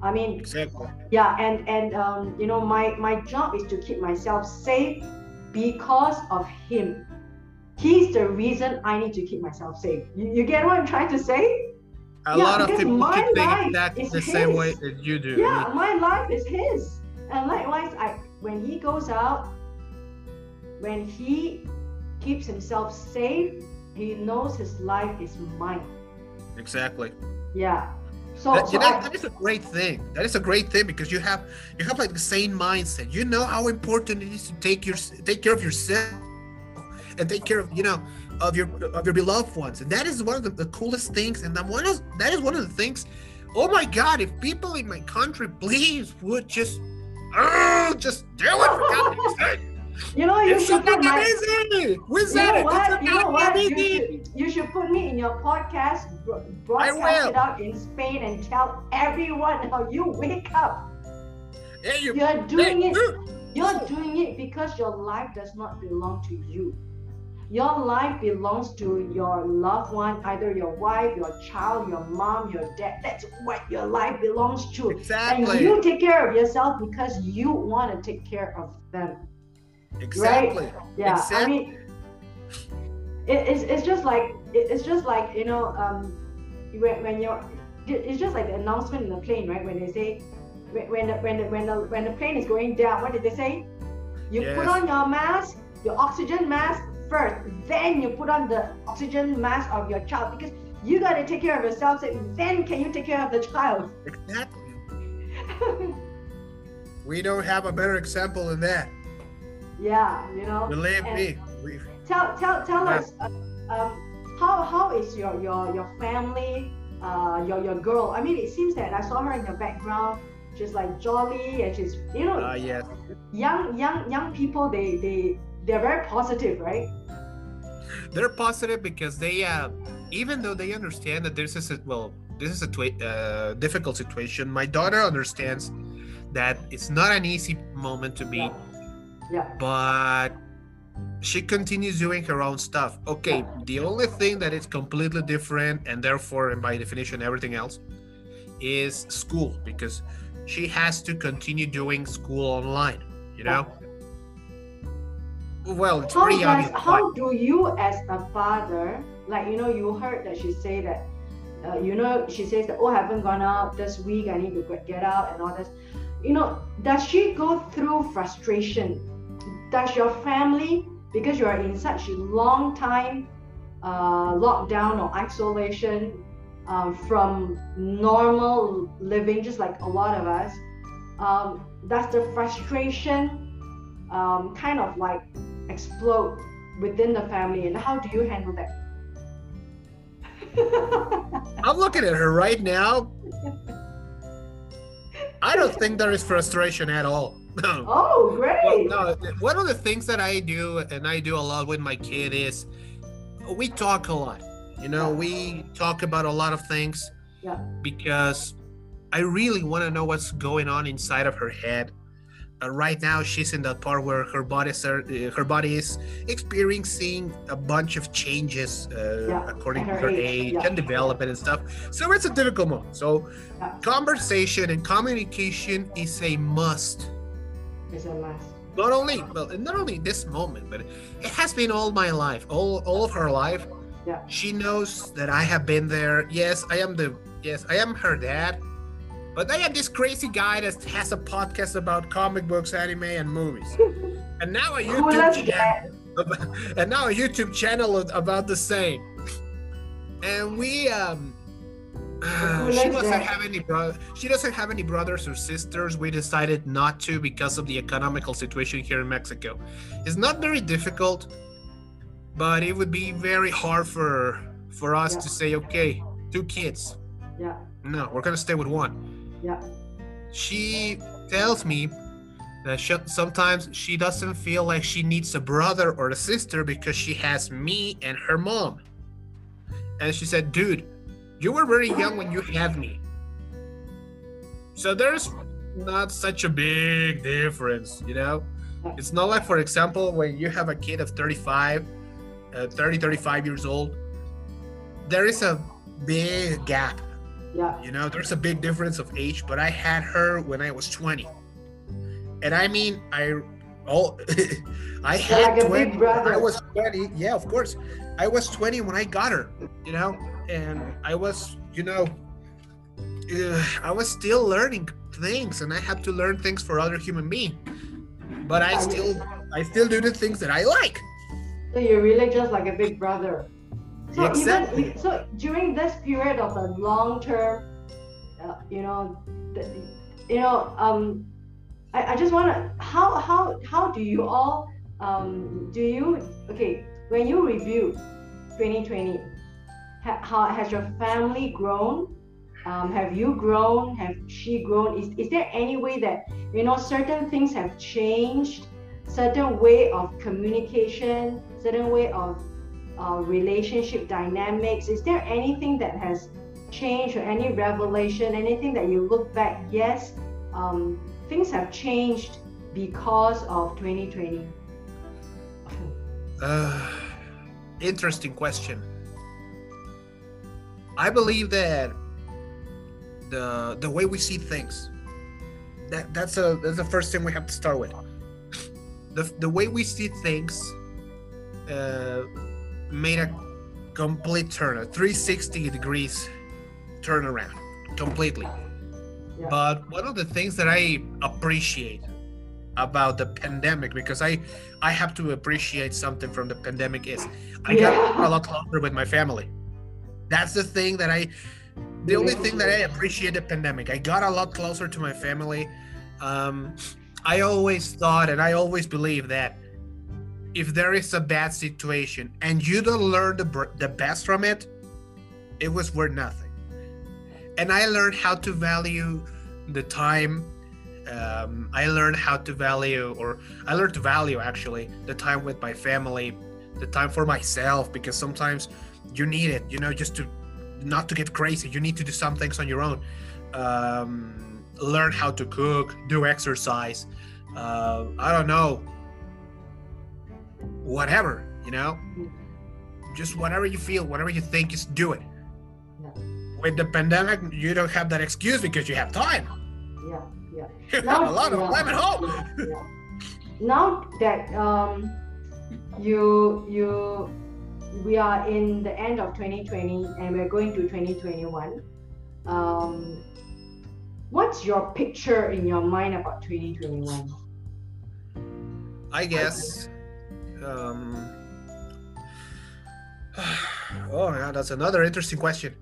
I mean, Exactly. yeah and and um, you know my my job is to keep myself safe because of him he's the reason i need to keep myself safe you, you get what i'm trying to say A Yeah, lot of people my should think life exactly is the same way his. that you do. yeah my life is his and likewise i when he goes out when he keeps himself safe he knows his life is mine Exactly. yeah so, That, so know, I- that is a great thing. That is a great thing because you have you have like the same mindset. You know how important it is to take your take care of yourself and take care of you know of your of your beloved ones. And that is one of the, the coolest things. And that one of that is one of the things. Oh my God! If people in my country, please would just oh just do it for God's sake. you know you It's should put my, easy. We You know what? You know what? You should, you should put me in your podcast, broadcast it out in Spain, and tell everyone how you wake up. Hey, you, You're doing hey, it. you- You're oh. doing it because your life does not belong to you. Your life belongs to your loved one, either your wife, your child, your mom, your dad. That's what your life belongs to. Exactly. And you take care of yourself because you want to take care of them. Exactly. Right? Yeah, Exactly. I mean, it, it's, it's just like it, it's just like you know um, when, when you're it's just like the announcement in the plane, right? When they say when when the, when the, when the, when the plane is going down, what did they say? You put on your mask, your oxygen mask first, then you put on the oxygen mask of your child because you got to take care of yourself. So then can you take care of the child? Exactly. We don't have a better example than that. yeah, you know. Believe And- me. Tell tell tell Yeah. us uh, um, how how is your your your family uh, your your girl i mean it seems that i saw her in the background she's like jolly and she's you know uh, yes. young young young people they they they're very positive right They're positive because they, uh, even though they understand that this is a, well, this is a twi- uh, difficult situation. My daughter understands that it's not an easy moment to be, Yeah. Yeah. but she continues doing her own stuff. Okay, the only thing that is completely different, and therefore, and by definition, everything else, is school because she has to continue doing school online. You know. Well, it's How pretty does obvious. how do you as a father like you know you heard that she say that uh, you know she says that oh I haven't gone out this week I need to get- out and all this you know does she go through frustration does your family because you are in such a long time uh, lockdown or isolation um, from normal living just like a lot of us um, does the frustration um, kind of like explode within the family and how do you handle that (laughs) I'm looking at her right now. I don't think there is frustration at all. (laughs) Oh great Well, no, one of the things that I do, and I do a lot with my kid, is we talk a lot. You know, we talk about a lot of things Yeah. because I really want to know what's going on inside of her head. Uh, right now, she's in that part where her body, uh, her body is experiencing a bunch of changes uh, Yeah, according at to her her age, age yeah. and development and stuff. So it's a difficult moment. So Yeah. conversation and communication is a must it's a must not only well not only this moment but it has been all my life all all of her life Yeah. she knows that i have been there yes i am the yes i am her dad but i am this crazy guy that has a podcast about comic books anime and movies. (laughs) And now a youtube channel and now a youtube channel about the same. And we um (sighs) she doesn't have any bro- she doesn't have any brothers or sisters. We decided not to because of the economical situation here in mexico. It's not very difficult but it would be very hard for for us Yeah. to say okay two kids. Yeah. No we're gonna stay with one yeah she tells me that she, sometimes she doesn't feel like she needs a brother or a sister because she has me and her mom. And she said, dude, you were very young when you had me. So there's not such a big difference, you know? It's not like, for example, when you have a kid of 35, uh, 30, 35 years old, there is a big gap yeah you know, there's a big difference of age, but I had her when I was 20. And I mean, I oh (laughs) I had like a 20 big when I was 20. Yeah, of course. I was 20 when I got her, you know, and I was, you know, uh, I was still learning things and I had to learn things for other human beings. But I still I still do the things that I like. so you're really just like a big brother so even so during this period of a long term uh, you know the, you know um I, I just want to how how how do you all um do you okay when you review 2020 ha, how has your family grown? Um, have you grown? Have she grown? Is, is there any way that you know certain things have changed? Certain way of communication? Certain way of uh, relationship dynamics is there anything that has changed or any revelation anything that you look back yes um, things have changed because of 2020 Uh, interesting question. I believe that the the way we see things that that's a that's the first thing we have to start with. (laughs) The the way we see things uh, made a complete turn, a 360 degrees turnaround, completely. Yeah. But one of the things that I appreciate about the pandemic because I I have to appreciate something from the pandemic is I got a lot closer with my family. That's the thing that I the only thing that I appreciate the pandemic. I got a lot closer to my family. Um, I always thought and I always believe that if there is a bad situation and you don't learn the the best from it, it was worth nothing. And I learned how to value the time um, I learned how to value, or I learned to value actually the time with my family, the time for myself, because sometimes you need it, you know, just to not to get crazy. You need to do some things on your own. Um, learn how to cook, do exercise. Uh, I don't know, whatever you know. Just whatever you feel, whatever you think, just do it. Yeah. With the pandemic, you don't have that excuse because you have time. Yeah, yeah. You Now- have a lot of yeah, time at home. yeah. (laughs) Now that um, you you we are in the end of 2020 and we're going to 2021. Um, what's your picture in your mind about 2021? I guess. Um, (sighs) oh, yeah, that's another interesting question.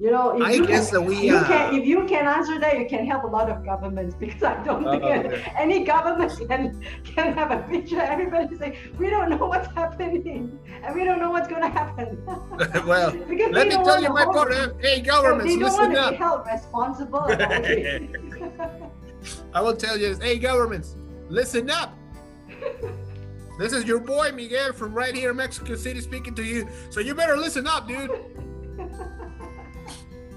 You know, if I you guess can, that we. you Uh, can if you can answer that, you can help a lot of governments (laughs) because I don't think Oh, okay. any government can can have a picture. Everybody say we don't know what's happening and we don't know what's going to happen. (laughs) well, (laughs) because let me tell you my uh, Hey, governments, listen want to up. be held responsible. I will tell you this. Hey, governments, listen up. (laughs) This is your boy Miguel from right here in Mexico City speaking to you. So you better listen up, dude. (laughs)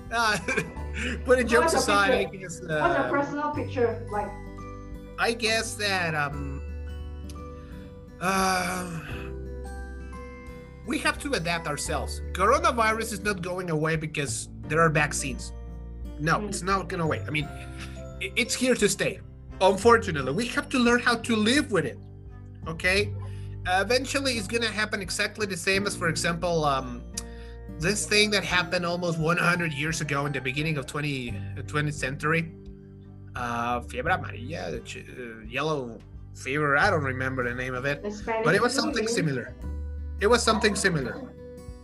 Uh, (laughs) putting jokes What's aside, I guess. What's your Uh, personal picture like? I guess that um, uh, we have to adapt ourselves. Coronavirus is not going away because there are vaccines. No, Mm. it's not going away. I mean, it's here to stay. Unfortunately, we have to learn how to live with it. Okay. Uh, eventually, it's going to happen exactly the same as, for example, um, this thing that happened almost 100 years ago in the beginning of 20, uh, 20th century uh, fiebre amarilla, the uh, yellow fever. I don't remember the name of it, but it was something similar. It was something similar.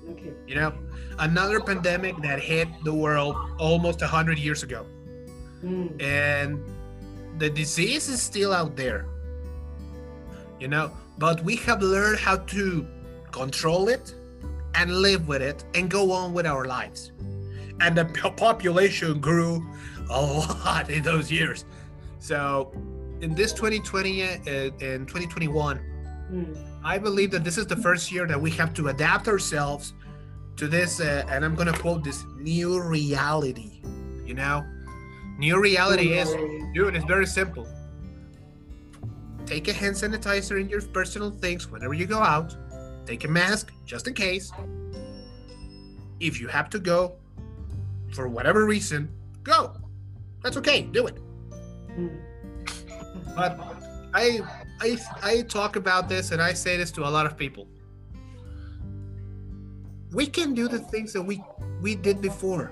Okay. You know, another pandemic that hit the world almost 100 years ago, Mm. and the disease is still out there. You know, but we have learned how to control it and live with it and go on with our lives. And the population grew a lot in those years. So, in this 2020 uh, and 2021, Mm. I believe that this is the first year that we have to adapt ourselves to this, uh, and I'm gonna quote this new reality. You know, new reality is, dude, it's very simple. Take a hand sanitizer in your personal things whenever you go out. Take a mask just in case. If you have to go for whatever reason, go. That's okay. Do it. Mm. But I I I talk about this and I say this to a lot of people. We can do the things that we we did before.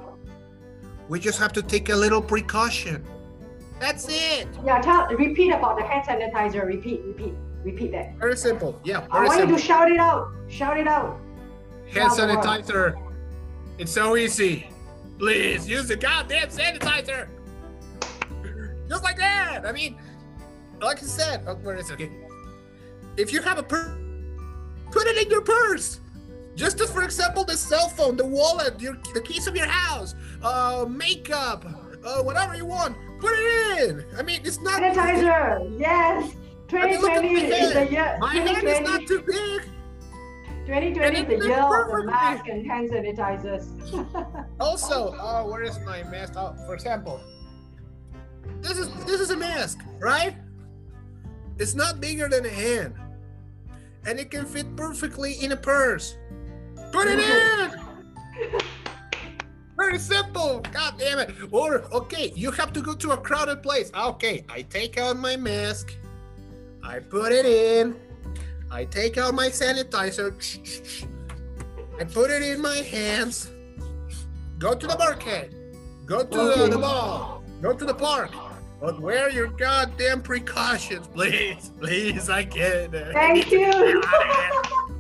We just have to take a little precaution. That's it. Yeah, tell repeat about the hand sanitizer. Repeat, repeat, repeat that. Very simple. Yeah, I very want simple. you to shout it out. Shout it out. Hand world. sanitizer. It's so easy. Please use the goddamn sanitizer. Just like that. I mean, like I said, oh, where is it? Okay. If you have a purse, put it in your purse. Just as, for example, the cell phone, the wallet, your, the keys of your house, uh, makeup, uh, whatever you want, put it in. I mean, it's not. Sanitizer. Yes. I mean, 2020 is the year. My hand is not too big. 2020 and is the year of the mask and hand sanitizers. (laughs) Also, uh, where is my mask? Oh, for example, this is this is a mask, right? It's not bigger than a hand, and it can fit perfectly in a purse. Put it in. Very simple. God damn it. Or okay, you have to go to a crowded place. Okay, I take out my mask. I put it in. I take out my sanitizer. I put it in my hands. Go to the market. Go to uh, the mall. Go to the park. But wear your goddamn precautions, please. (laughs) Please, I can't. Thank you. (laughs)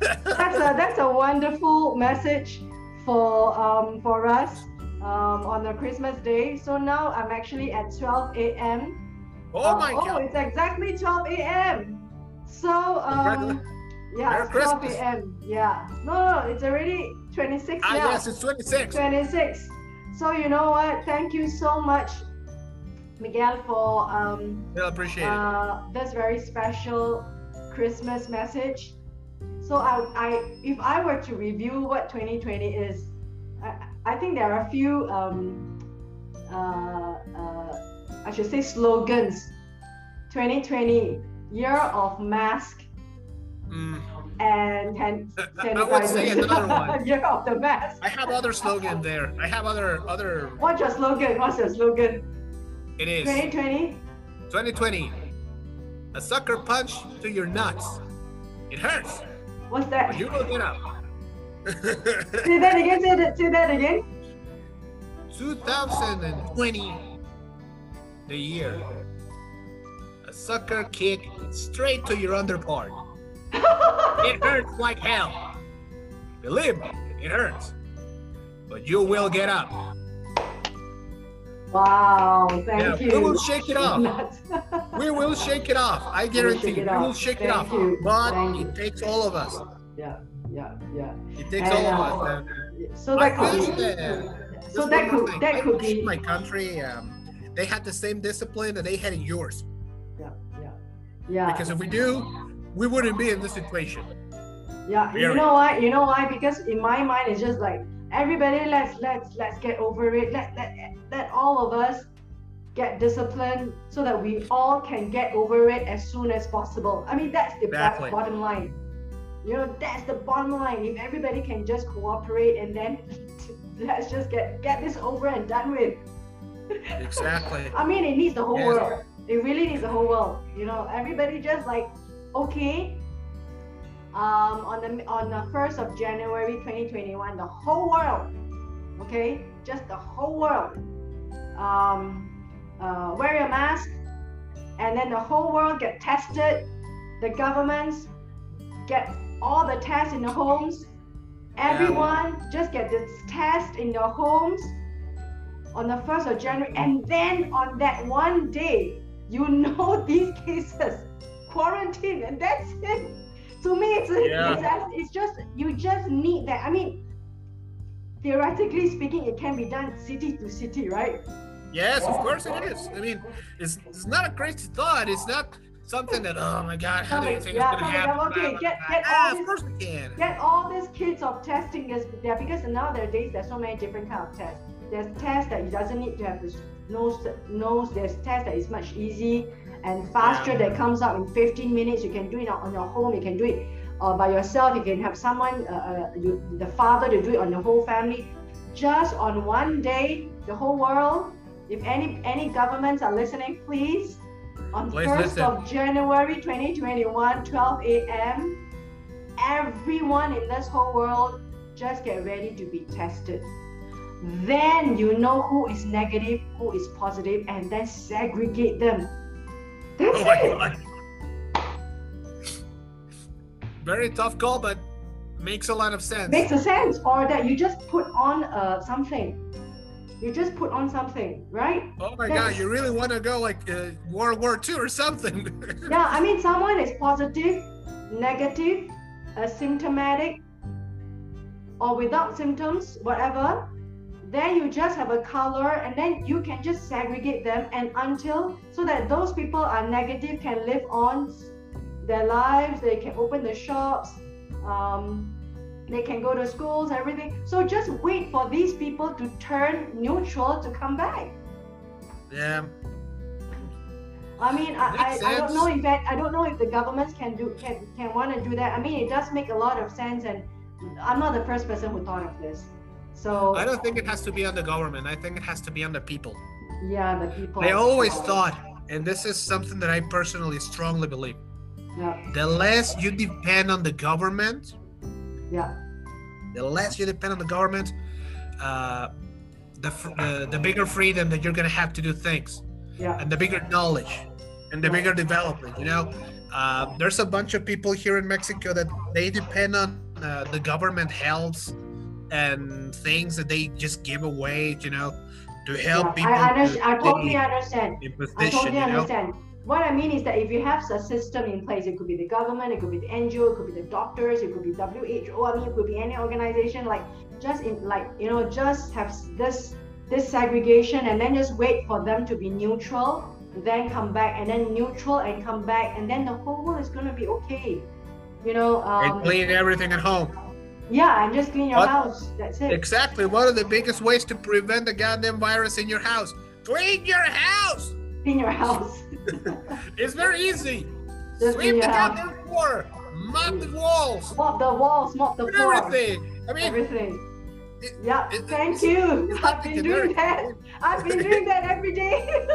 that's a that's a wonderful message for um for us um on the Christmas day. So now I'm actually at 12 a.m. Oh Uh, my oh, god. it's exactly 12 a.m. So um yeah, Merry it's 12 Christmas. a.m. Yeah. No, no, it's already 26 Ah, now. yes, it's 26. 26. So you know what? Thank you so much, Miguel, for um Yeah, appreciate it. uh, this very special Christmas message. So I, I if I were to review what 2020 is, I, I think there are a few um, uh, uh, I should say slogans. 2020 year of mask Mm, and hand I would say another (laughs) one. year of the mask. I have other slogan there. I have other other. What's your slogan? What's your slogan? It is 2020. 2020. A sucker punch to your nuts. It hurts, What's that? but you will get up. (laughs) Say that again. Say that. Say that again. 2020, the year. A sucker kick straight to your underpart. (laughs) It hurts like hell. Believe me, it hurts. But you will get up. Wow. Thank Yeah, you. we will shake it off. (laughs) We will shake it off. I guarantee you. it We will shake it off. you. But Thank it takes all of us. yeah. Yeah. Yeah. It takes And, all uh, of us. So I that could wish be. that- So that could thing. that could be. my country. Um, they had the same discipline that they had in yours. Yeah. Yeah. Yeah. Because if we do, we wouldn't be in this situation. Yeah, you know why? You know why? Because in my mind, it's just like everybody. Let's let's let's get over it. Let let let all of us get disciplined so that we all can get over it as soon as possible. I mean, that's the Exactly. bottom line. You know, that's the bottom line. If everybody can just cooperate and then (laughs) let's just get get this over and done with. Exactly. (laughs) I mean, it needs the whole Yes. world. It really needs the whole world. You know, everybody just like, okay. Um, on the on the first of January 2021, the whole world, okay, just the whole world, um, uh, wear your mask, and then the whole world get tested. The governments get all the tests in the homes. Everyone just get this test in their homes on the 1st of January, and then on that one day, you (laughs) know these cases, quarantine, and that's it. To me, it's, Yeah. it's, it's just, you just need that. I mean, theoretically speaking, it can be done city to city, right? Yes, of course it is. I mean, it's, it's not a crazy thought. It's not something that, oh my God, how do you think Yeah, it's going to yeah, happen? okay, get- get ah, all of this- course we can. Get all these kids of testing is there because nowadays there's so many different kind of tests. There's tests that you doesn't need to have this nose nose. There's tests that is much easy and faster Yeah. that comes out in 15 minutes. You can do it on your home. You can do it uh, by yourself. You can have someone, uh, uh, you, the father, to do it on the whole family. Just on one day, the whole world. If any any governments are listening, please. On Please 1st listen. of January 2021, 12 a.m everyone in this whole world just get ready to be tested. Then you know who is negative, who is positive, and then segregate them. That's Oh my it. God. Very tough call, but makes a lot of sense. Makes a sense. Or that you just put on uh, something. You just put on something, right? Oh my That's- God, you really want to go like uh, World War II or something? (laughs) Yeah, I mean, someone is positive, negative, asymptomatic, or without symptoms, whatever. Then you just have a color, and then you can just segregate them, and until so that those people are negative can live on their lives, they can open the shops, um, they can go to schools, everything. So just wait for these people to turn neutral to come back. yeah. I mean, I, I, I don't know if that, I don't know if the governments can do can can want to do that. I mean, it does make a lot of sense, and I'm not the first person who thought of this. So I don't think it has to be on the government. I think it has to be on the people. yeah, the people. I always thought, and this is something that I personally strongly believe, Yeah, the less you depend on the government, yeah, the less you depend on the government, uh, the, the bigger freedom that you're gonna have to do things, yeah, and the bigger knowledge, and the bigger development. You know, uh, there's a bunch of people here in Mexico that they depend on uh, the government health and things that they just give away. You know, to help yeah. people. I, to I totally understand. I totally you know? understand. What I mean is that if you have a system in place, it could be the government, it could be the NGO, it could be the doctors, it could be WHO. I mean, it could be any organization. Like just in like you know, just have this this segregation, and then just wait for them to be neutral, then come back, and then neutral and come back, and then the whole world is gonna be okay. You know, um, and clean everything at home. Yeah, and just clean your What? house. That's it. Exactly. One of the biggest ways to prevent the goddamn virus in your house. Clean your house. Clean your house. (laughs) It's very easy. Just Sweep the goddamn floor. Mop the walls. Mop the walls, mop the floor. everything. I mean, Everything. It- Yeah, it- thank you. (laughs) I've been doing do. that. I've been doing that every day. (laughs)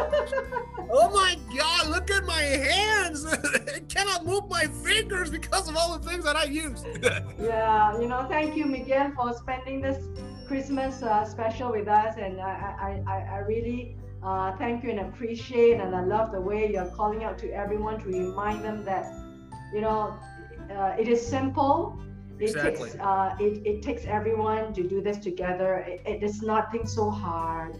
oh my god, look at my hands. (laughs) I cannot move my fingers because of all the things that I use. yeah, you know, thank you, Miguel, for spending this Christmas uh, special with us, and I, I, I, I really uh, thank you and appreciate, and I love the way you're calling out to everyone to remind them that, you know, uh, it is simple. It Exactly. takes uh, it, it takes everyone to do this together. It, it is nothing so hard.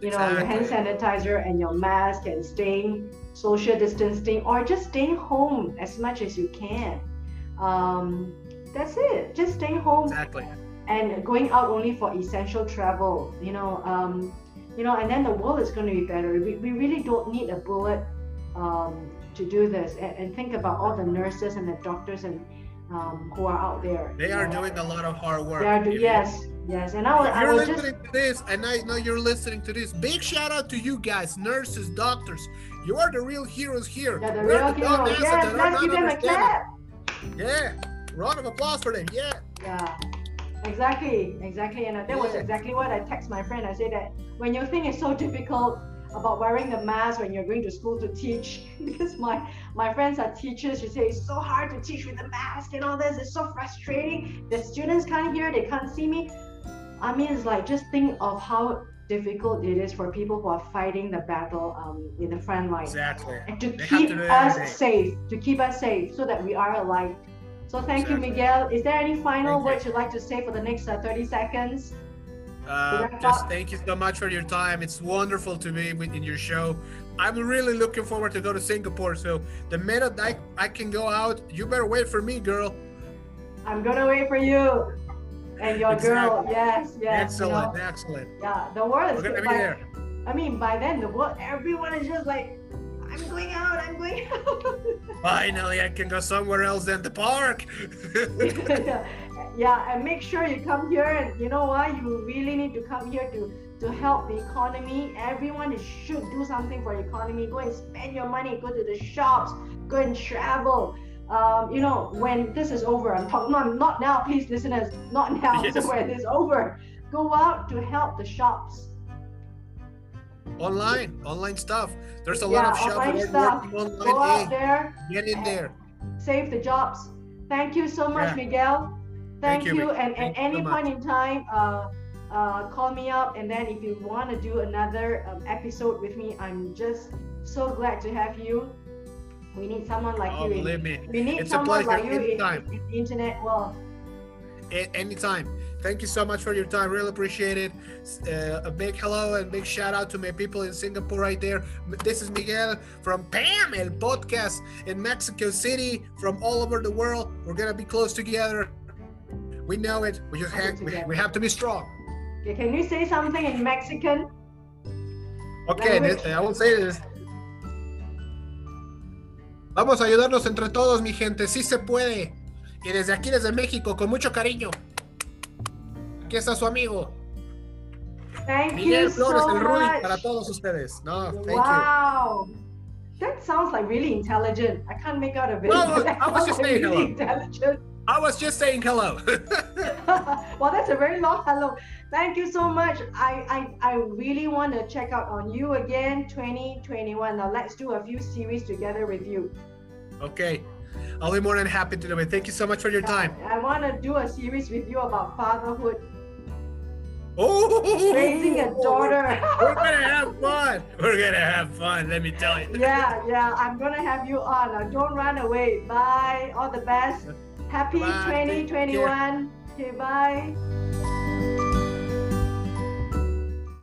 You know, your hand sanitizer and your mask and staying social distancing or just staying home as much as you can. Um, that's it. Just staying home exactly. and going out only for essential travel. You know, um, you know, and then the world is going to be better. We, we really don't need a bullet um, to do this. And, and think about all the nurses and the doctors and um, who are out there. They are know. doing a lot of hard work. They are do- yes, yes. And I was, I was just listening to this, and I know you're listening to this, big shout out to you guys, nurses, doctors. You are the real heroes here. yeah, the We're real the dumbasses hero. Yes, let's give them a clap. Yeah, round of applause for them. Yeah. Yeah, exactly, exactly. And that was exactly what I text my friend. I said that when you think it's so difficult about wearing the mask when you're going to school to teach, (laughs) because my my friends are teachers, You say it's so hard to teach with the mask and all this. It's so frustrating. The students can't hear, they can't see me. I mean, it's like just think of how difficult it is for people who are fighting the battle um, in the front line Exactly. and to They keep to do it every day. us safe, to keep us safe, so that we are alive. So thank you, Miguel. Is there any final Thank you. words you'd like to say for the next uh, 30 seconds? Uh, just thank you so much for your time. It's wonderful to be in your show. I'm really looking forward to go to Singapore. So the minute I, I can go out, you better wait for me, girl. I'm gonna wait for you and your girl. Exactly. Yes, yes. you excellent, know. excellent. Yeah, the world is We're gonna be by- there. I mean, by then the world, everyone is just like, I'm going out. I'm going (laughs) out. Finally, I can go somewhere else than the park. (laughs) yeah, yeah, and make sure you come here. And you know what? You really need to come here to to help the economy. Everyone should do something for the economy. Go and spend your money. Go to the shops. Go and travel. Um, you know, when this is over, I'm talking not, not now, please, listeners, not now. (laughs) Yes. So (laughs) when it's over, go out to help the shops. online, online stuff. There's a Yeah, lot of shops online stuff. working Go out there, get in there. save the jobs. Thank you so much, Yeah. Miguel. Thank, Thank you, you. And Thank at any so point in time, uh, uh, call me up. And then if you want to do another um, episode with me, I'm just so glad to have you. We need someone like Oh, you. in- believe me, we need it's a someone pleasure like you in, anytime. in the internet world. a- anytime. Thank you so much for your time. Really appreciate it. Uh, a big hello and big shout out to my people in Singapore right there. This is Miguel from Pam El Podcast in Mexico City. From all over the world, we're gonna be close together. We know it. We just have, we, we have to be strong. Okay, can you say something in Mexican? Okay, this- eh, I will say this. Vamos a ayudarnos entre todos, mi gente. Sí se puede. Y desde aquí, desde México, con mucho cariño. Aquí está su amigo. Thank Miguel you Flores, so el Rudy, much. para todos ustedes. No, thank you. wow. That sounds like really intelligent. I can't make out of it. No, (laughs) I was just saying really hello. intelligent. I was just saying hello. (laughs) well, that's a very long hello. Thank you so much. I, I, I really want to check out on you again 2021. Now let's do a few series together with you. okay. I'll be more than happy to do it. Thank you so much for your time. I want to do a series with you about fatherhood, Oh, raising a daughter. (laughs) We're gonna have fun. We're gonna have fun. Let me tell you. yeah, yeah. I'm gonna have you on. Now don't run away. Bye. All the best. Happy Bye. 2021. Okay, bye.